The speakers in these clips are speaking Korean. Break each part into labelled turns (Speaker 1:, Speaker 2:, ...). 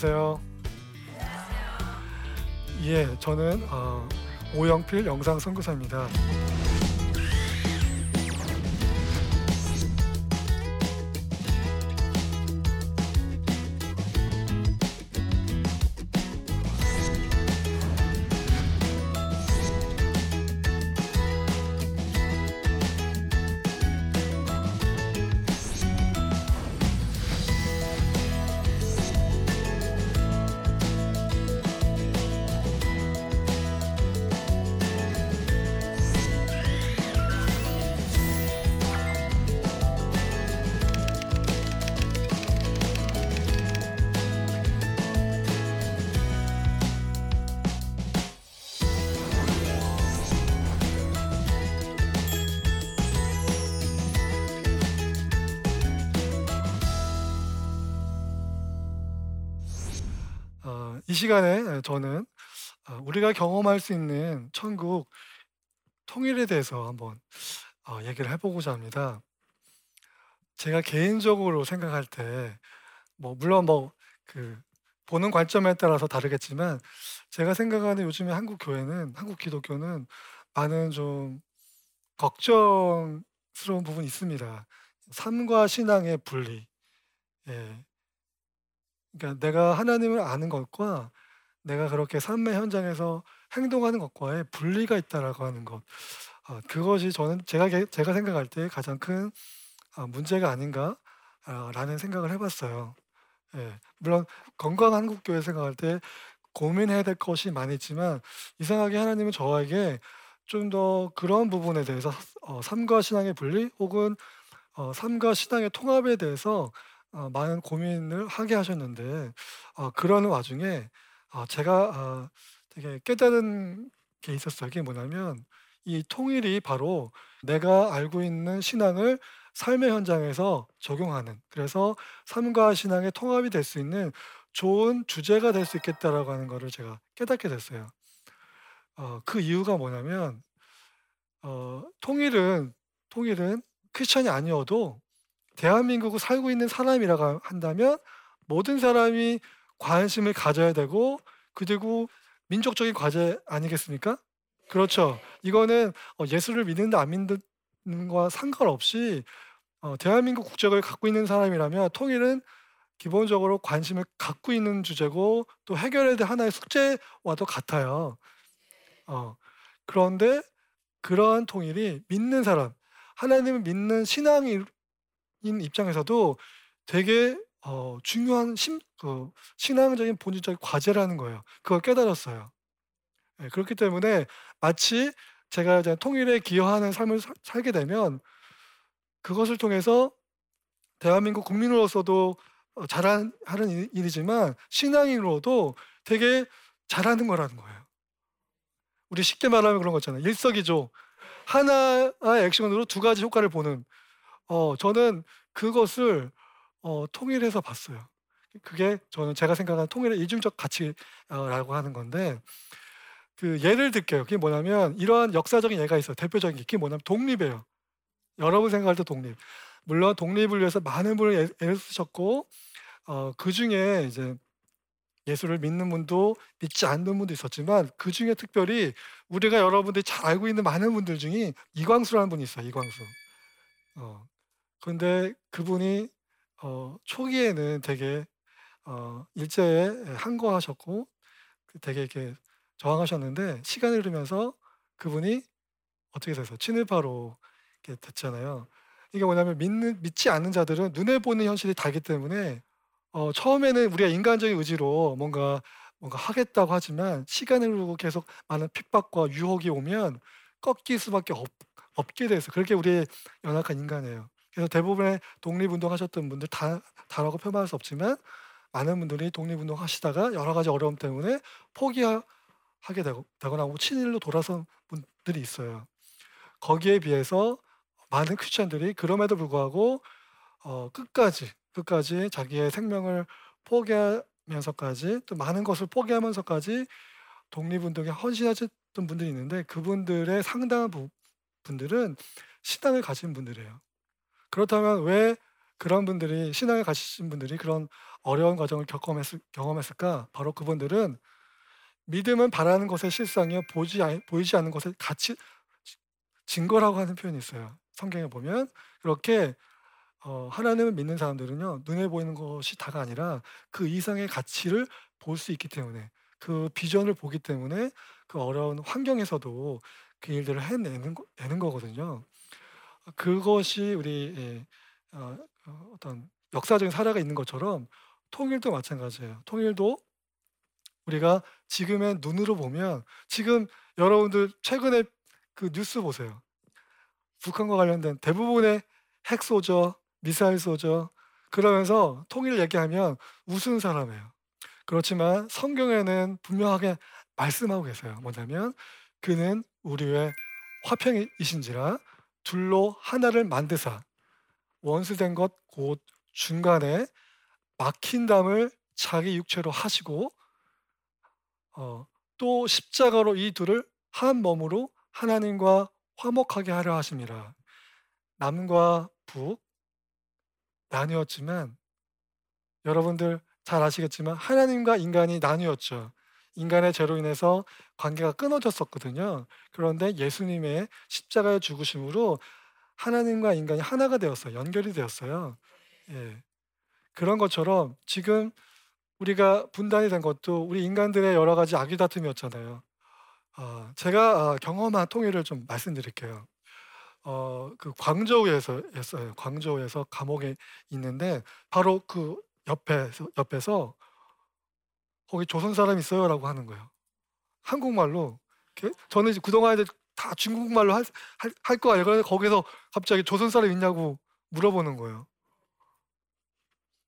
Speaker 1: 안녕하세요. 예, 저는 어, 오영필 영상 선교사입니다. 이 시간에 저는 어, 우리가 경험할 수 있는 천국 통일에 대해서 한번 어, 얘기를 해보고자 합니다. 제가 개인적으로 생각할 때, 뭐 물론 뭐 그 보는 관점에 따라서 다르겠지만, 제가 생각하는 요즘에 한국 교회는 한국 기독교는 많은 좀 걱정스러운 부분이 있습니다. 삶과 신앙의 분리. 예. 그러니까 내가 하나님을 아는 것과 내가 그렇게 삶의 현장에서 행동하는 것과의 분리가 있다라고 하는 것. 어, 그것이 저는 제가 게- 제가 생각할 때 가장 큰 어, 문제가 아닌가라는 생각을 해봤어요. 예, 물론 건강한 한국교회 생각할 때 고민해야 될 것이 많이 있지만 이상하게 하나님은 저에게 좀 더 그런 부분에 대해서 어, 삶과 신앙의 분리 혹은 어, 삶과 신앙의 통합에 대해서 어, 많은 고민을 하게 하셨는데 어, 그러는 와중에 어, 제가 어, 되게 깨달은 게 있었어요. 그게 뭐냐면 이 통일이 바로 내가 알고 있는 신앙을 삶의 현장에서 적용하는 그래서 삶과 신앙의 통합이 될 수 있는 좋은 주제가 될 수 있겠다라고 하는 거를 제가 깨닫게 됐어요. 어, 그 이유가 뭐냐면 어, 통일은 통일은 크리스천이 아니어도 대한민국을 살고 있는 사람이라고 한다면 모든 사람이 관심을 가져야 되고 그리고 민족적인 과제 아니겠습니까? 그렇죠. 이거는 어, 예수를 믿는다 안 믿는 거와 상관없이 어, 대한민국 국적을 갖고 있는 사람이라면 통일은 기본적으로 관심을 갖고 있는 주제고 또 해결해야 될 하나의 숙제와도 같아요. 어, 그런데 그러한 통일이 믿는 사람, 하나님을 믿는 신앙인 입장에서도 되게 어, 중요한 심, 그 신앙적인 본질적인 과제라는 거예요. 그걸 깨달았어요. 예, 그렇기 때문에 마치 제가 이제 통일에 기여하는 삶을 사- 살게 되면 그것을 통해서 대한민국 국민으로서도 어, 잘하는 일이지만 신앙인으로도 되게 잘하는 거라는 거예요. 우리 쉽게 말하면 그런 거 있잖아요. 일석이조 하나의 액션으로 두 가지 효과를 보는. 어, 저는 그것을 어, 통일해서 봤어요. 그게 저는 제가 생각하는 통일의 이중적 가치라고 하는 건데 그 예를 들게요. 그게 뭐냐면 이러한 역사적인 예가 있어요. 대표적인 게 그게 뭐냐면 독립이에요. 여러분 생각할 때 독립. 물론 독립을 위해서 많은 분을 애- 애를 쓰셨고 어, 그 중에 이제 예수를 믿는 분도 믿지 않는 분도 있었지만 그 중에 특별히 우리가 여러분들이 잘 알고 있는 많은 분들 중에 이광수라는 분이 있어요. 이광수. 어, 그런데 그분이 어, 초기에는 되게 어, 일제에 항거하셨고 그 되게 이렇게 저항하셨는데 시간이 흐르면서 그분이 어떻게 돼서 친일파로 이렇게 됐잖아요. 이게 뭐냐면 믿는 믿지 않는 자들은 눈에 보는 현실이 다르기 때문에 어, 처음에는 우리가 인간적인 의지로 뭔가 뭔가 하겠다고 하지만 시간이 흐르고 계속 많은 핍박과 유혹이 오면 꺾일 수밖에 없, 없게 돼서 그렇게 우리 연약한 인간이에요. 그래서 대부분의 독립운동 하셨던 분들 다 다라고 표현할 수 없지만 많은 분들이 독립운동 하시다가 여러 가지 어려움 때문에 포기하게 되고, 되거나 뭐 친일로 돌아선 분들이 있어요. 거기에 비해서 많은 크리스천들이 그럼에도 불구하고 어, 끝까지 끝까지 자기의 생명을 포기하면서까지 또 많은 것을 포기하면서까지 독립운동에 헌신하셨던 분들이 있는데 그분들의 상당한 부, 분들은 신앙을 가진 분들이에요. 그렇다면 왜 그런 분들이 신앙을 가지신 분들이 그런 어려운 과정을 겪어했을, 경험했을까? 바로 그분들은 믿음은 바라는 것의 실상이요 보지 보이지 않는 것의 가치 증거라고 하는 표현이 있어요. 성경에 보면 그렇게 어, 하나님을 믿는 사람들은요 눈에 보이는 것이 다가 아니라 그 이상의 가치를 볼 수 있기 때문에 그 비전을 보기 때문에 그 어려운 환경에서도 그 일들을 해내는 거, 내는 거거든요. 그것이 우리 예, 어, 어, 어떤 역사적인 사례가 있는 것처럼 통일도 마찬가지예요. 통일도 우리가 지금의 눈으로 보면 지금 여러분들 최근에 그 뉴스 보세요. 북한과 관련된 대부분의 핵 쏘죠, 미사일 쏘죠. 그러면서 통일 얘기하면 웃은 사람이에요. 그렇지만 성경에는 분명하게 말씀하고 계세요. 뭐냐면 그는 우리의 화평이신지라 둘로 하나를 만드사 원수된 것 곧 중간에 막힌 담을 자기 육체로 하시고 어, 또 십자가로 이 둘을 한 몸으로 하나님과 화목하게 하려 하심이라. 남과 북 나뉘었지만 여러분들 잘 아시겠지만 하나님과 인간이 나뉘었죠. 인간의 죄로 인해서 관계가 끊어졌었거든요. 그런데 예수님의 십자가의 죽으심으로 하나님과 인간이 하나가 되었어요. 연결이 되었어요. 예. 그런 것처럼 지금 우리가 분단이 된 것도 우리 인간들의 여러 가지 악의 다툼이었잖아요. 어, 제가 어, 경험한 통일을 좀 말씀드릴게요. 어, 그 광저우에서. 광저우에서 감옥에 있는데 바로 그 옆에서 옆에서 거기 조선 사람 있어요 라고 하는 거예요. 한국말로. 저는 그동안에 다 중국말로 할, 할, 할 거예요. 그런데 거기서 갑자기 조선 사람 있냐고 물어보는 거예요.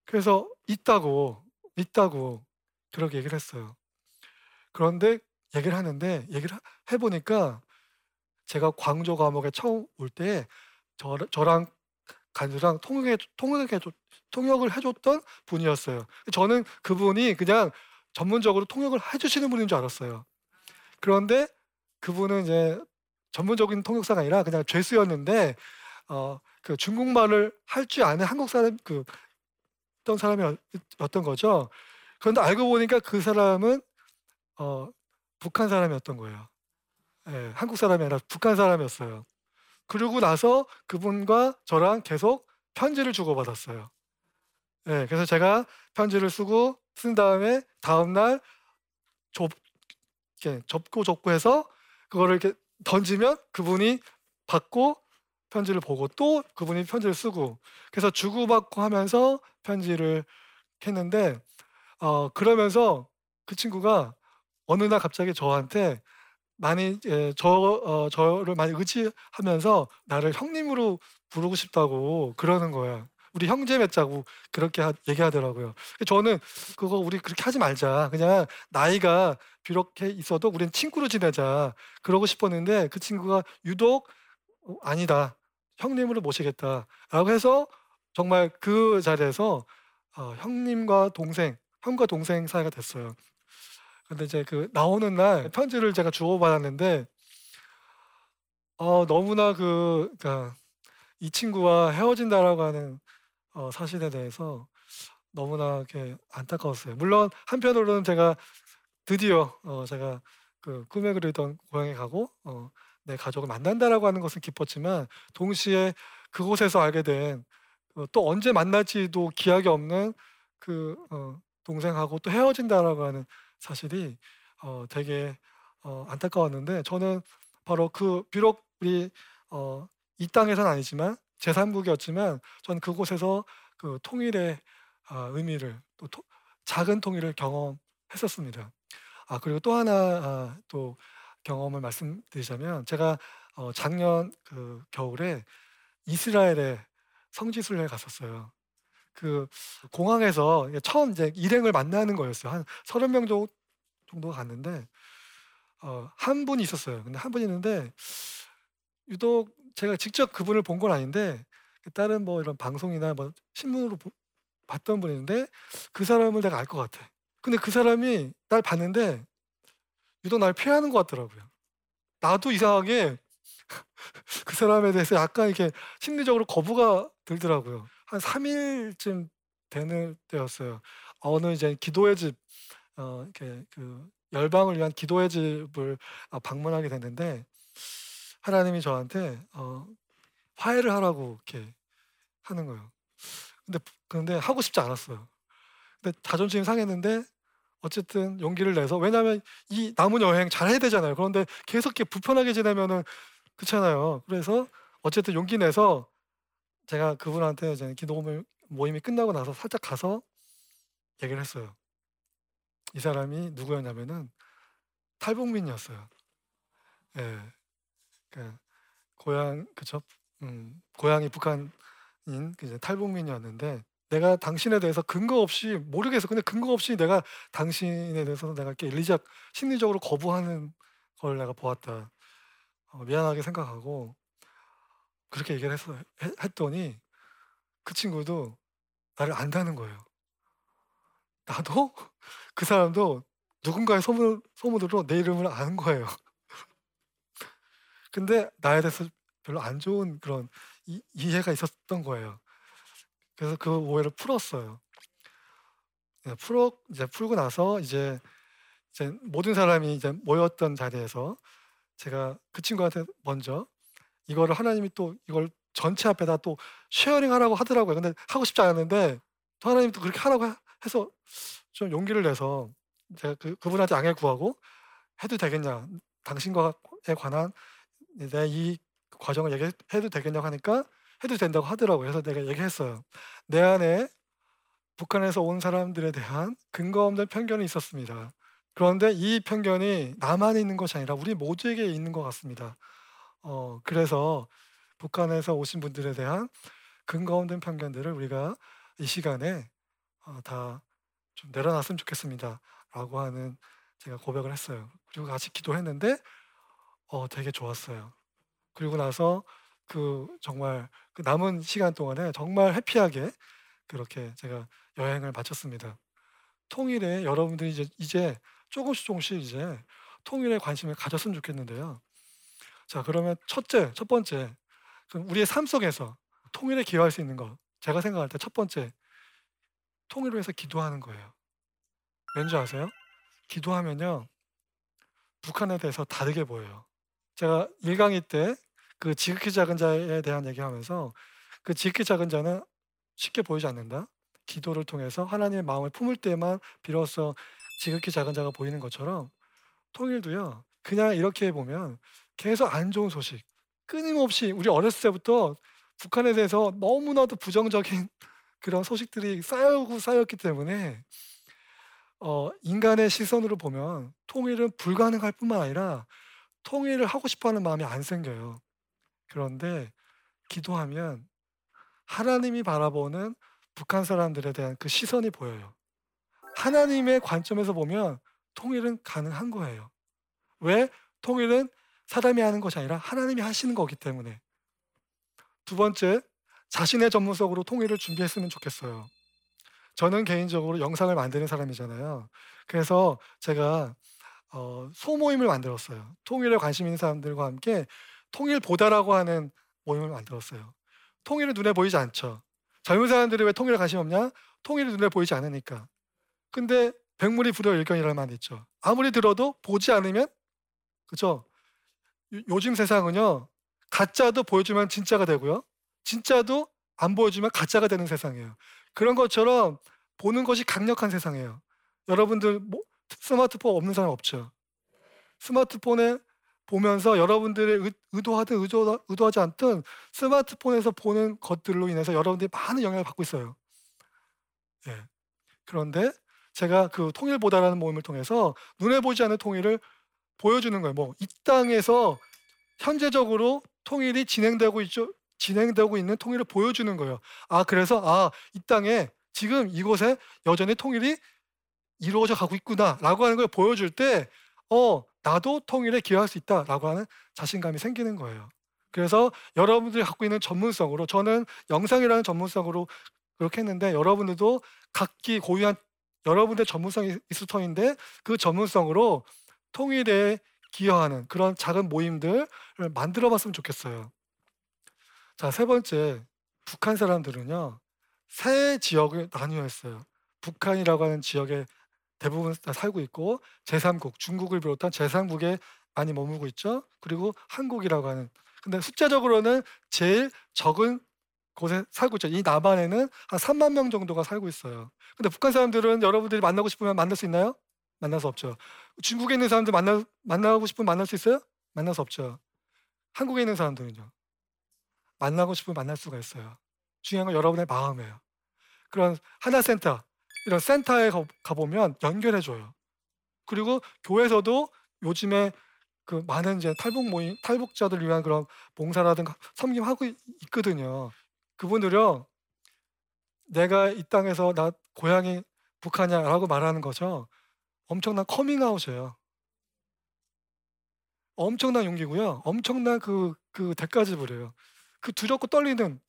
Speaker 1: 그래서 있다고 있다고 그렇게 얘기를 했어요. 그런데 얘기를 하는데 얘기를 해보니까 제가 광조 감옥에 처음 올 때 저랑 간수랑 통역해, 통역해, 통역을 해줬던 분이었어요. 저는 그분이 그냥 전문적으로 통역을 해주시는 분인 줄 알았어요. 그런데 그분은 이제 전문적인 통역사가 아니라 그냥 죄수였는데 어, 그 중국말을 할 줄 아는 한국 사람 그 어떤 사람이었던 거죠. 그런데 알고 보니까 그 사람은 어, 북한 사람이었던 거예요. 예, 한국 사람이 아니라 북한 사람이었어요. 그러고 나서 그분과 저랑 계속 편지를 주고받았어요. 예, 그래서 제가 편지를 쓰고 쓴 다음에 다음 날 접, 이렇게 접고 접고 해서 그거를 이렇게 던지면 그분이 받고 편지를 보고 또 그분이 편지를 쓰고 그래서 주고받고 하면서 편지를 했는데 어 그러면서 그 친구가 어느 날 갑자기 저한테 많이 예, 저 어, 저를 많이 의지하면서 나를 형님으로 부르고 싶다고 그러는 거야. 우리 형제 맺자고 그렇게 하, 얘기하더라고요. 저는 그거 우리 그렇게 하지 말자. 그냥 나이가 비록 있어도 우리는 친구로 지내자. 그러고 싶었는데 그 친구가 유독 어, 아니다. 형님으로 모시겠다라고 해서 정말 그 자리에서 어, 형님과 동생, 형과 동생 사이가 됐어요. 근데 이제 그 나오는 날 편지를 제가 주고받았는데 어, 너무나 그, 그러니까 이 친구와 헤어진다라고 하는 어, 사실에 대해서 너무나 이렇게 안타까웠어요. 물론 한편으로는 제가 드디어 어, 제가 그 꿈에 그리던 고향에 가고 어, 내 가족을 만난다라고 하는 것은 기뻤지만 동시에 그곳에서 알게 된또 어, 언제 만날지도 기약이 없는 그 어, 동생하고 또 헤어진다라고 하는 사실이 어, 되게 어, 안타까웠는데 저는 바로 그 비록 우리 어, 이 땅에선 아니지만 제3국이었지만 저는 그곳에서 그 통일의 어, 의미를 또 토, 작은 통일을 경험했었습니다. 아 그리고 또 하나 아, 또 경험을 말씀드리자면 제가 어, 작년 그 겨울에 이스라엘에 성지순례 갔었어요. 그 공항에서 처음 이제 일행을 만나는 거였어요. 한 서른 명 정도 갔는데 어, 한 분이 있었어요. 근데 한 분이 있는데 유독 제가 직접 그분을 본 건 아닌데 다른 뭐 이런 방송이나 뭐 신문으로 보, 봤던 분인데 그 사람을 내가 알 것 같아. 근데 그 사람이 날 봤는데 유독 날 피하는 것 같더라고요. 나도 이상하게 그 사람에 대해서 약간 이렇게 심리적으로 거부가 들더라고요. 한 3일쯤 되는 때였어요. 어느 이제 기도의 집 어 이렇게 그 열방을 위한 기도의 집을 아 방문하게 됐는데 하나님이 저한테 어 화해를 하라고 이렇게 하는 거예요. 근데 근데 하고 싶지 않았어요. 근데 자존심이 상했는데 어쨌든 용기를 내서 왜냐하면 이 남은 여행 잘 해야 되잖아요. 그런데 계속 이렇게 불편하게 지내면은 그렇잖아요. 그래서 어쨌든 용기 내서 제가 그분한테 이제 기도 모임이 끝나고 나서 살짝 가서 얘기를 했어요. 이 사람이 누구였냐면은 탈북민이었어요. 예. 그 고향 그쵸? 음, 고향이 북한인 그 이제 탈북민이었는데 내가 당신에 대해서 근거 없이 모르겠어. 근데 근거 없이 내가 당신에 대해서 내가 이렇게 일리적 심리적으로 거부하는 걸 내가 보았다. 어, 미안하게 생각하고 그렇게 얘기를 했어 했더니 그 친구도 나를 안다는 거예요. 나도 그 사람도 누군가의 소문 소문으로 내 이름을 아는 거예요. 근데 나에 대해서 별로 안 좋은 그런 이, 이해가 있었던 거예요. 그래서 그 오해를 풀었어요. 네, 풀어 이제 풀고 나서 이제 이제 모든 사람이 이제 모였던 자리에서 제가 그 친구한테 먼저 이거를 하나님이 또 이걸 전체 앞에다 또 sharing 하라고 하더라고요. 근데 하고 싶지 않았는데 또 하나님이 또 그렇게 하라고 해서 좀 용기를 내서 제가 그, 그분한테 양해 구하고 해도 되겠냐 당신과에 관한 내 이 과정을 얘기해도 되겠냐고 하니까 해도 된다고 하더라고요. 그래서 내가 얘기했어요. 내 안에 북한에서 온 사람들에 대한 근거 없는 편견이 있었습니다. 그런데 이 편견이 나만 있는 것이 아니라 우리 모두에게 있는 것 같습니다. 어, 그래서 북한에서 오신 분들에 대한 근거 없는 편견들을 우리가 이 시간에 어, 다좀 내려놨으면 좋겠습니다. 라고 하는 제가 고백을 했어요. 그리고 같이 기도했는데 어, 되게 좋았어요. 그리고 나서 그 정말 그 남은 시간 동안에 정말 해피하게 그렇게 제가 여행을 마쳤습니다. 통일에 여러분들이 이제, 이제 조금씩 조금씩 이제 통일에 관심을 가졌으면 좋겠는데요. 자, 그러면 첫째, 첫 번째, 우리의 삶 속에서 통일에 기여할 수 있는 것. 제가 생각할 때 첫 번째, 통일을 위해서 기도하는 거예요. 왠지 아세요? 기도하면요, 북한에 대해서 다르게 보여요. 제가 1강의 때 그 지극히 작은 자에 대한 얘기하면서 그 지극히 작은 자는 쉽게 보이지 않는다. 기도를 통해서 하나님의 마음을 품을 때만 비로소 지극히 작은 자가 보이는 것처럼 통일도요. 그냥 이렇게 보면 계속 안 좋은 소식, 끊임없이 우리 어렸을 때부터 북한에 대해서 너무나도 부정적인 그런 소식들이 쌓여고 쌓였기 때문에 어, 인간의 시선으로 보면 통일은 불가능할 뿐만 아니라 통일을 하고 싶어하는 마음이 안 생겨요. 그런데 기도하면 하나님이 바라보는 북한 사람들에 대한 그 시선이 보여요. 하나님의 관점에서 보면 통일은 가능한 거예요. 왜? 통일은 사람이 하는 것이 아니라 하나님이 하시는 거기 때문에. 두 번째, 자신의 전문성으로 통일을 준비했으면 좋겠어요. 저는 개인적으로 영상을 만드는 사람이잖아요. 그래서 제가 어, 소모임을 만들었어요. 통일에 관심 있는 사람들과 함께 통일보다라고 하는 모임을 만들었어요. 통일은 눈에 보이지 않죠. 젊은 사람들이 왜 통일에 관심 없냐? 통일이 눈에 보이지 않으니까. 근데 백물이 불여 일견이라는 말이 있죠. 아무리 들어도 보지 않으면 그죠? 요즘 세상은요. 가짜도 보여주면 진짜가 되고요. 진짜도 안 보여주면 가짜가 되는 세상이에요. 그런 것처럼 보는 것이 강력한 세상이에요. 여러분들 뭐, 스마트폰 없는 사람 없죠. 스마트폰에 보면서 여러분들의 의도하든 의도, 의도하지 않든 스마트폰에서 보는 것들로 인해서 여러분들이 많은 영향을 받고 있어요. 예. 그런데 제가 그 통일보다라는 모임을 통해서 눈에 보지 않는 통일을 보여주는 거예요. 뭐 이 땅에서 현재적으로 통일이 진행되고 있죠. 진행되고 있는 통일을 보여주는 거예요. 아 그래서 아 이 땅에 지금 이곳에 여전히 통일이 이루어져 가고 있구나라고 하는 걸 보여줄 때 어 나도 통일에 기여할 수 있다라고 하는 자신감이 생기는 거예요. 그래서 여러분들이 갖고 있는 전문성으로 저는 영상이라는 전문성으로 그렇게 했는데 여러분들도 각기 고유한 여러분의 전문성이 있을 터인데 그 전문성으로 통일에 기여하는 그런 작은 모임들을 만들어 봤으면 좋겠어요. 자, 세 번째. 북한 사람들은요. 세 지역을 나뉘어 있어요. 북한이라고 하는 지역에 대부분 다 살고 있고 제3국, 중국을 비롯한 제3국에 많이 머물고 있죠. 그리고 한국이라고 하는 근데 숫자적으로는 제일 적은 곳에 살고 있죠. 이 남한에는 한 3만 명 정도가 살고 있어요. 근데 북한 사람들은 여러분들이 만나고 싶으면 만날 수 있나요? 만날 수 없죠. 중국에 있는 사람들 만나 만나고 싶으면 만날 수 있어요? 만날 수 없죠. 한국에 있는 사람들은요. 만나고 싶으면 만날 수가 있어요. 중요한 건 여러분의 마음이에요. 그런 하나센터, 이런 센터에 가, 보면 연결해 줘요. 그리고 교회에서도 요즘에 그 많은 이제 탈북 모임, 탈북자들 위한 그런 봉사라든가 섬김하고 있거든요. 그분들요, 내가 이 땅에서 나 고향이 북한이야라고 말하는 거죠. 엄청난 커밍아웃이에요. 엄청난 용기고요. 엄청난 그, 그 대가 지불이에요. 그 두렵고 떨리는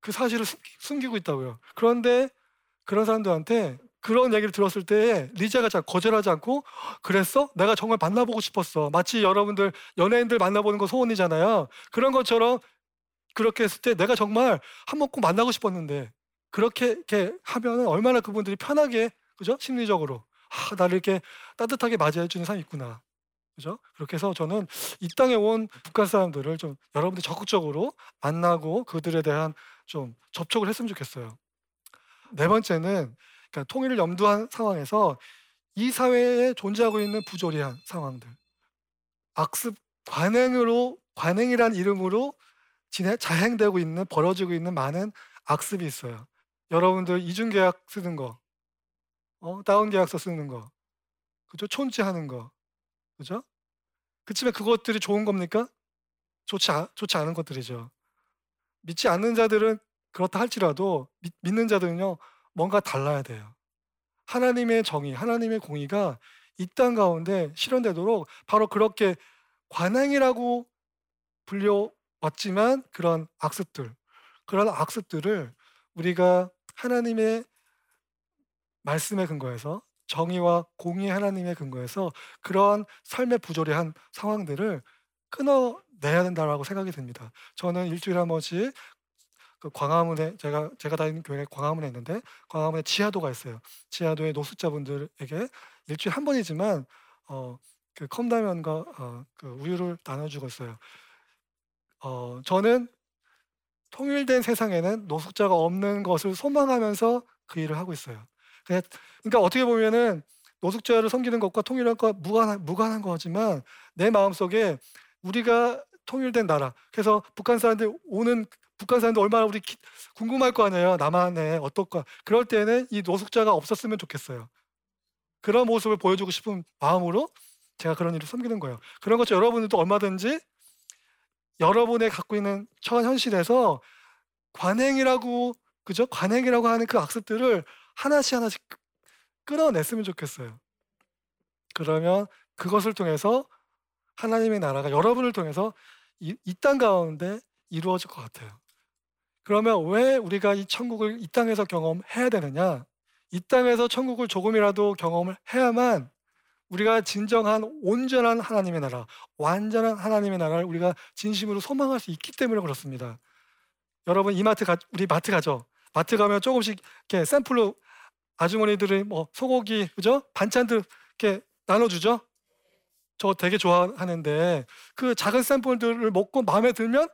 Speaker 1: 그 사실을 숨기, 고 있다고요. 그런데 그런 사람들한테 그런 얘기를 들었을 때 리자가 잘 거절하지 않고 그랬어? 내가 정말 만나보고 싶었어. 마치 여러분들 연예인들 만나보는 거 소원이잖아요. 그런 것처럼 그렇게 했을 때 내가 정말 한 번 꼭 만나고 싶었는데 그렇게 이렇게 하면은 얼마나 그분들이 편하게 그죠? 심리적으로 아, 나를 이렇게 따뜻하게 맞이해 주는 사람이 있구나. 그죠? 그렇게 해서 저는 이 땅에 온 북한 사람들을 좀 여러분들 적극적으로 만나고 그들에 대한 좀 접촉을 했으면 좋겠어요. 네 번째는 그러니까 통일을 염두한 상황에서 이 사회에 존재하고 있는 부조리한 상황들, 악습 관행으로 관행이란 이름으로 진행 자행되고 있는 벌어지고 있는 많은 악습이 있어요. 여러분들 이중 계약 쓰는 거, 어, 다운 계약서 쓰는 거, 그죠? 촌지하는 거, 그죠? 그치만 그것들이 좋은 겁니까? 좋지, 좋지 않은 것들이죠. 믿지 않는 자들은 그렇다 할지라도 믿, 믿는 자들은요, 뭔가 달라야 돼요. 하나님의 정의, 하나님의 공의가 이 땅 가운데 실현되도록 바로 그렇게 관행이라고 불려왔지만 그런 악습들, 그런 악습들을 우리가 하나님의 말씀에 근거해서 정의와 공의 하나님의 근거해서 그런 삶의 부조리한 상황들을 끊어내야 된다라고 생각이 듭니다. 저는 일주일에 한 번씩 그 광화문에 제가 제가 다니는 교회 광화문에 있는데 광화문에 지하도가 있어요. 지하도의 노숙자분들에게 일주일에 한 번이지만 어, 그 컵라면과 어, 그 우유를 나눠주고 있어요. 어, 저는 통일된 세상에는 노숙자가 없는 것을 소망하면서 그 일을 하고 있어요. 그러니까 어떻게 보면은 노숙자를 섬기는 것과 통일한 것 무관한 무관한 거지만 내 마음 속에 우리가 통일된 나라. 그래서 북한 사람들 오는 북한 사람들 얼마나 우리 기, 궁금할 거 아니에요. 남한에 어떨까. 그럴 때는 이 노숙자가 없었으면 좋겠어요. 그런 모습을 보여주고 싶은 마음으로 제가 그런 일을 섬기는 거예요. 그런 것처럼 여러분들도 얼마든지 여러분의 갖고 있는 처한 현실에서 관행이라고 그죠? 관행이라고 하는 그 악습들을 하나씩 하나씩 끊어냈으면 좋겠어요. 그러면 그것을 통해서 하나님의 나라가 여러분을 통해서 이 땅 가운데 이루어질 것 같아요. 그러면 왜 우리가 이 천국을 이 땅에서 경험해야 되느냐? 이 땅에서 천국을 조금이라도 경험을 해야만 우리가 진정한 온전한 하나님의 나라, 완전한 하나님의 나라를 우리가 진심으로 소망할 수 있기 때문에 그렇습니다. 여러분 이마트 가 우리 마트 가죠. 마트 가면 조금씩 이렇게 샘플로 아주머니들이 뭐 소고기 그죠? 반찬들 이렇게 나눠주죠. 저 되게 좋아하는데 그 작은 샘플들을 먹고 마음에 들면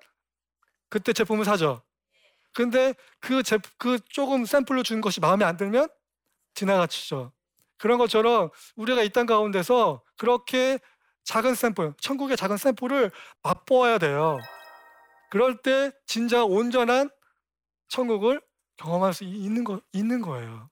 Speaker 1: 그때 제품을 사죠. 근데 그, 제, 그 조금 샘플로 준 것이 마음에 안 들면 지나가치죠. 그런 것처럼 우리가 이 땅 가운데서 그렇게 작은 샘플, 천국의 작은 샘플을 맛보아야 돼요. 그럴 때 진짜 온전한 천국을 경험할 수 있는 거 있는 거예요.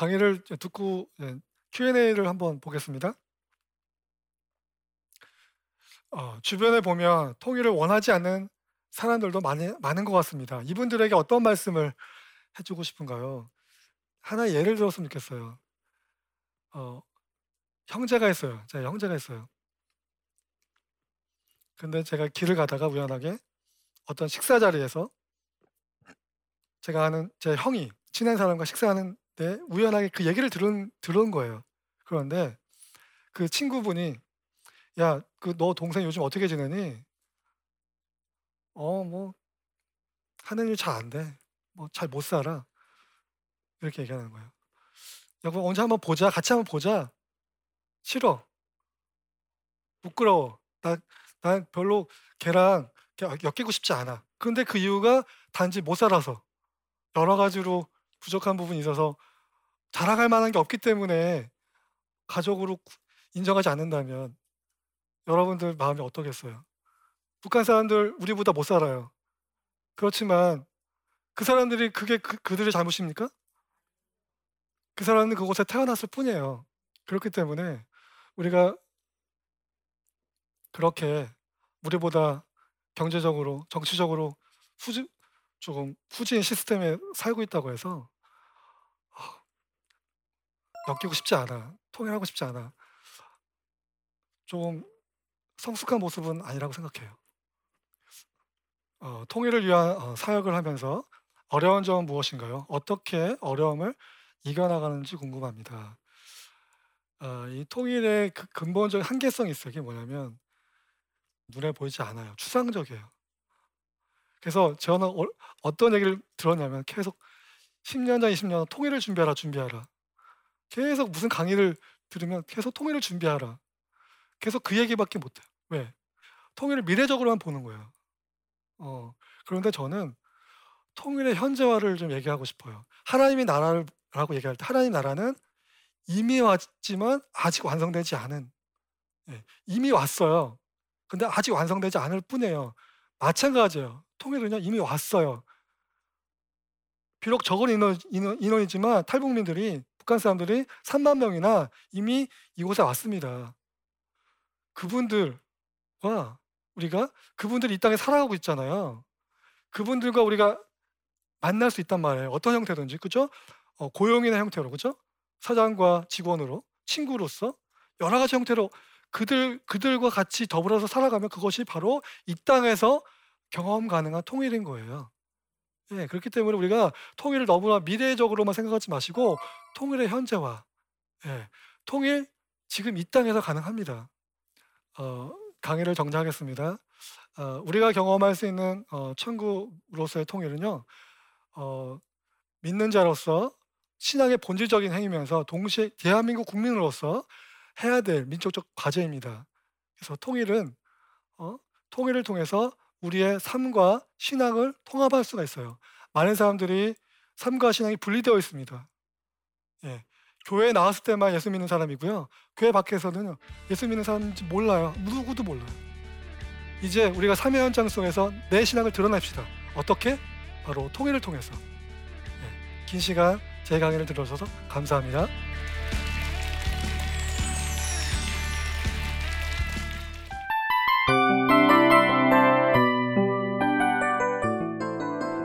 Speaker 1: 강의를 듣고 예, Q&A를 한번 보겠습니다. 어, 주변에 보면 통일을 원하지 않는 사람들도 많이 많은 것 같습니다. 이분들에게 어떤 말씀을 해 주고 싶은가요? 하나 예를 들었으면 좋겠어요. 어 형제가 있어요. 제 형제가 있어요. 근데 제가 길을 가다가 우연하게 어떤 식사 자리에서 제가 아는 제 형이 친한 사람과 식사하는 데 우연하게 그 얘기를 들은 들은 거예요. 그런데 그 친구분이 "야 그 너 동생 요즘 어떻게 지내니?" "어 뭐 하는 일 잘 안 돼. 뭐 잘 못 살아." 이렇게 얘기하는 거예요. "야 그럼 언제 한번 보자. 같이 한번 보자." "싫어." "부끄러워. 나 난 별로 걔랑 엮이고 싶지 않아." 근데 그 이유가 단지 못 살아서 여러 가지로 부족한 부분이 있어서 자랑할 만한 게 없기 때문에 가족으로 인정하지 않는다면 여러분들 마음이 어떠겠어요? 북한 사람들 우리보다 못 살아요. 그렇지만 그 사람들이 그게 그 그들의 잘못입니까? 그 사람은 그곳에 태어났을 뿐이에요. 그렇기 때문에 우리가 그렇게 우리보다 경제적으로, 정치적으로 후진 조금 후진 시스템에 살고 있다고 해서 아 엮이고 싶지 않아. 통일하고 싶지 않아. 좀 성숙한 모습은 아니라고 생각해요. 어 통일을 위한 어 사역을 하면서 어려운 점은 무엇인가요? 어떻게 어려움을 이겨나가는지 궁금합니다. 아이 통일의 그 근본적인 한계성이 있어요. 그게 뭐냐면 눈에 보이지 않아요. 추상적이에요. 그래서 저는 어 어떤 얘기를 들었냐면 계속 10년 전, 20년 전 "통일을 준비하라, 준비하라." 계속 무슨 강의를 들으면 계속 "통일을 준비하라." 계속 그 얘기밖에 못 해요. 왜? 통일을 미래적으로만 보는 거예요. 어 그런데 저는 통일의 현재화를 좀 얘기하고 싶어요. 하나님의 나라를 라고 얘기할 때 하나님 나라는 이미 왔지만 아직 완성되지 않은 예 이미 왔어요. 근데 아직 완성되지 않을 뿐이에요. 마찬가지예요. 통일은요 이미 왔어요. 비록 적은 인원 인원 인원이지만 탈북민들이 북한 사람들이 3만 명이나 이미 이곳에 왔습니다. 그분들과 우리가 그분들이 이 땅에 살아가고 있잖아요. 그분들과 우리가 만날 수 있단 말이에요. 어떤 형태든지 그죠? 어 고용이나 형태로 그죠? 사장과 직원으로, 친구로서 여러 가지 형태로 그들 그들과 같이 더불어서 살아가면 그것이 바로 이 땅에서 경험 가능한 통일인 거예요. 예. 그렇기 때문에 우리가 통일을 너무나 미래적으로만 생각하지 마시고 통일의 현재화. 예. 통일 지금 이 땅에서 가능합니다. 어 강의를 정리하겠습니다. 어 우리가 경험할 수 있는 어 천국으로서의 통일은요. 어 믿는 자로서 신앙의 본질적인 행위면서 동시에 대한민국 국민으로서 해야 될 민족적 과제입니다. 그래서 통일은 어 통일을 통해서 우리의 삶과 신앙을 통합할 수가 있어요. 많은 사람들이 삶과 신앙이 분리되어 있습니다. 예. 교회에 나왔을 때만 예수 믿는 사람이고요. 교회 밖에서는 예수 믿는 사람인지 몰라요. 누구도 몰라요. 이제 우리가 삶의 현장 속에서 내 신앙을 드러냅시다. 어떻게? 바로 통일을 통해서. 예. 긴 시간 제 강의를 들어주셔서 감사합니다.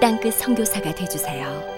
Speaker 2: 땅끝 성교사가 되주세요